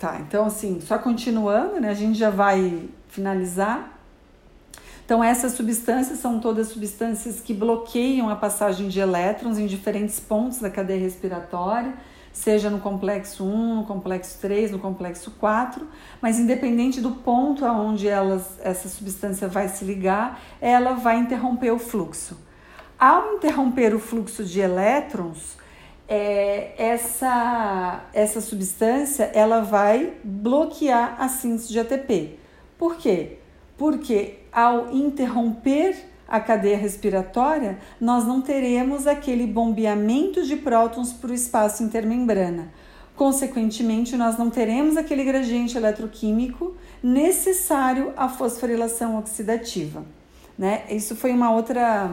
Tá, então assim, só continuando, né? A gente já vai finalizar. Então, essas substâncias são todas substâncias que bloqueiam a passagem de elétrons em diferentes pontos da cadeia respiratória, seja no complexo 1, no complexo 3, no complexo 4, mas independente do ponto aonde elas, essa substância vai se ligar, ela vai interromper o fluxo. Ao interromper o fluxo de elétrons, é, essa, essa substância ela vai bloquear a síntese de ATP. Por quê? Porque ao interromper a cadeia respiratória, nós não teremos aquele bombeamento de prótons para o espaço intermembrana. Consequentemente, nós não teremos aquele gradiente eletroquímico necessário à fosforilação oxidativa. Né? Isso foi uma outra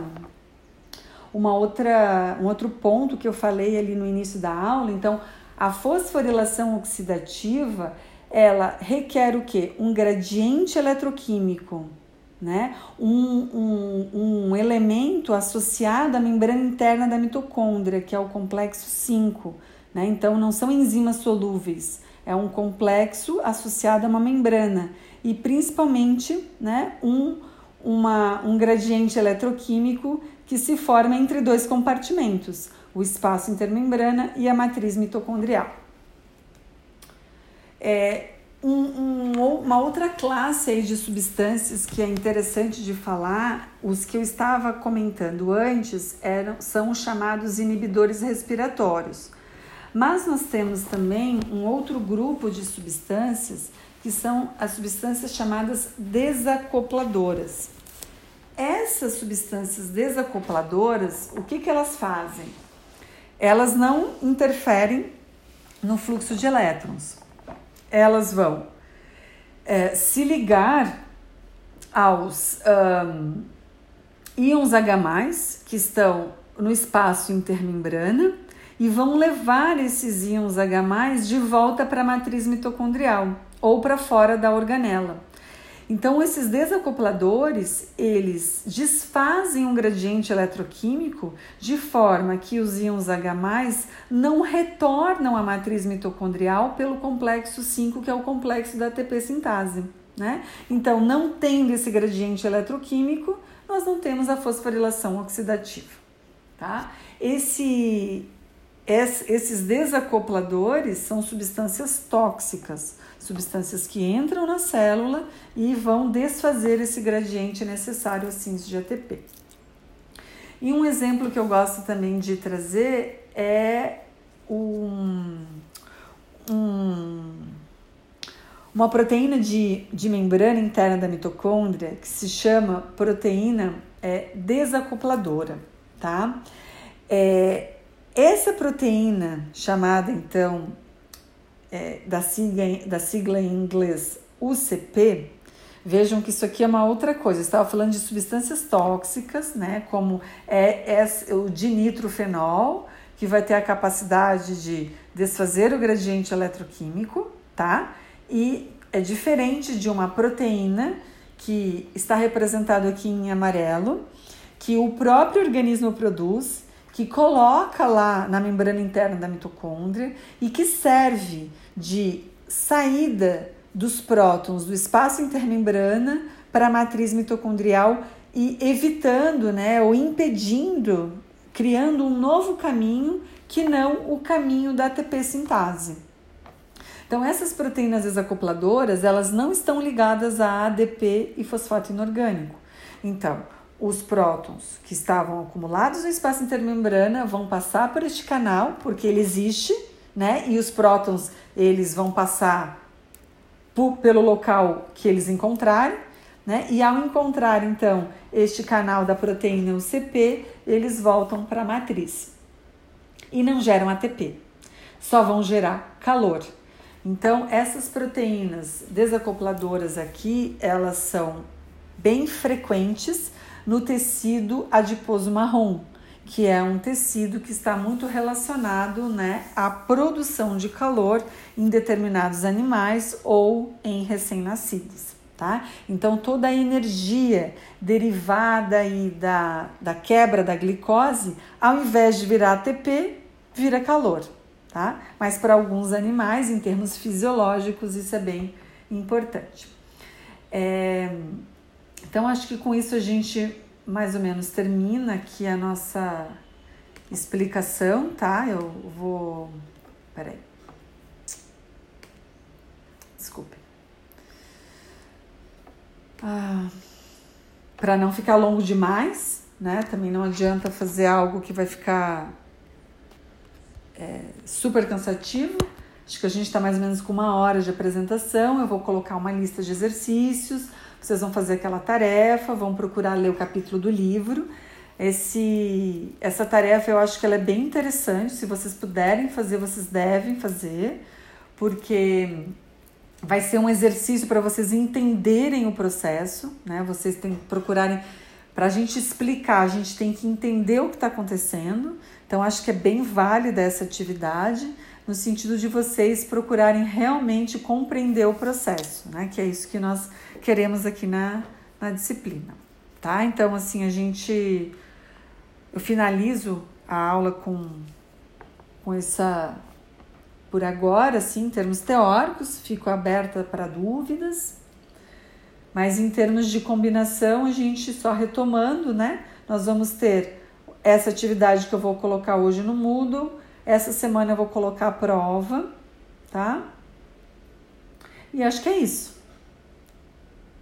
uma outra, um outro ponto que eu falei ali no início da aula. Então, a fosforilação oxidativa, ela requer o quê? Um gradiente eletroquímico, né? Um, um, um elemento associado à membrana interna da mitocôndria, que é o complexo 5. Né? Então, não são enzimas solúveis, é um complexo associado a uma membrana e principalmente né, um, uma, um gradiente eletroquímico que se forma entre dois compartimentos, o espaço intermembrana e a matriz mitocondrial. É, um, um, uma outra classe de substâncias que é interessante de falar, os que eu estava comentando antes eram, são os chamados inibidores respiratórios. Mas nós temos também um outro grupo de substâncias que são as substâncias chamadas desacopladoras. Essas substâncias desacopladoras, o que, que elas fazem? Elas não interferem no fluxo de elétrons. Elas vão é, se ligar aos um, íons H+, que estão no espaço intermembrana, e vão levar esses íons H+, de volta para a matriz mitocondrial ou para fora da organela. Então, esses desacopladores, eles desfazem um gradiente eletroquímico de forma que os íons H+, não retornam à matriz mitocondrial pelo complexo 5, que é o complexo da ATP sintase. Né? Então, não tendo esse gradiente eletroquímico, nós não temos a fosforilação oxidativa. Tá? Esse, esses desacopladores são substâncias tóxicas, substâncias que entram na célula e vão desfazer esse gradiente necessário à síntese de ATP. E um exemplo que eu gosto também de trazer é um, um, uma proteína de, de membrana interna da mitocôndria que se chama proteína é, desacopladora, tá? É, essa proteína, chamada então é, da, sigla, da sigla em inglês UCP, vejam que isso aqui é uma outra coisa. Eu estava falando de substâncias tóxicas, né, como é, é o dinitrofenol, que vai ter a capacidade de desfazer o gradiente eletroquímico, tá? E é diferente de uma proteína que está representado aqui em amarelo, que o próprio organismo produz que coloca lá na membrana interna da mitocôndria e que serve de saída dos prótons do espaço intermembrana para a matriz mitocondrial e evitando, né, ou impedindo, criando um novo caminho que não o caminho da ATP sintase. Então essas proteínas desacopladoras, elas não estão ligadas a ADP e fosfato inorgânico. Então, os prótons que estavam acumulados no espaço intermembrana vão passar por este canal, porque ele existe, né? E os prótons, eles vão passar por, pelo local que eles encontrarem, né? E ao encontrar, então, este canal da proteína UCP, eles voltam para a matriz e não geram ATP, só vão gerar calor. Então, essas proteínas desacopladoras aqui, elas são bem frequentes no tecido adiposo marrom, que é um tecido que está muito relacionado né, à produção de calor em determinados animais ou em recém-nascidos. Tá? Então, toda a energia derivada aí da, da quebra da glicose, ao invés de virar ATP, vira calor. tá? Mas para alguns animais, em termos fisiológicos, isso é bem importante. É, então, acho que com isso a gente mais ou menos termina aqui a nossa explicação, tá? Eu vou. Peraí. Desculpe. Ah, Para não ficar longo demais, né? Também não adianta fazer algo que vai ficar é, super cansativo. Acho que a gente está mais ou menos com uma hora de apresentação. Eu vou colocar uma lista de exercícios. Vocês vão fazer aquela tarefa, vão procurar ler o capítulo do livro. Esse, essa tarefa eu acho que ela é bem interessante. Se vocês puderem fazer, vocês devem fazer, porque vai ser um exercício para vocês entenderem o processo, né? Vocês têm que procurarem para a gente explicar, a gente tem que entender o que está acontecendo. Então, acho que é bem válida essa atividade, no sentido de vocês procurarem realmente compreender o processo, né? Que é isso que nós queremos aqui na, na disciplina, tá? Então, assim, a gente. Eu finalizo a aula com, com essa por agora, assim, em termos teóricos, fico aberta para dúvidas, mas em termos de combinação, a gente só retomando, né? Nós vamos ter essa atividade que eu vou colocar hoje no Moodle, essa semana eu vou colocar a prova, tá? E acho que é isso.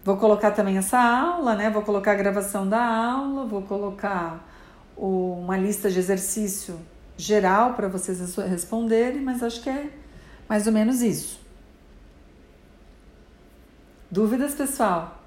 Vou colocar também essa aula, né? Vou colocar a gravação da aula, vou colocar uma lista de exercício geral para vocês responderem, mas acho que é mais ou menos isso. Dúvidas, pessoal?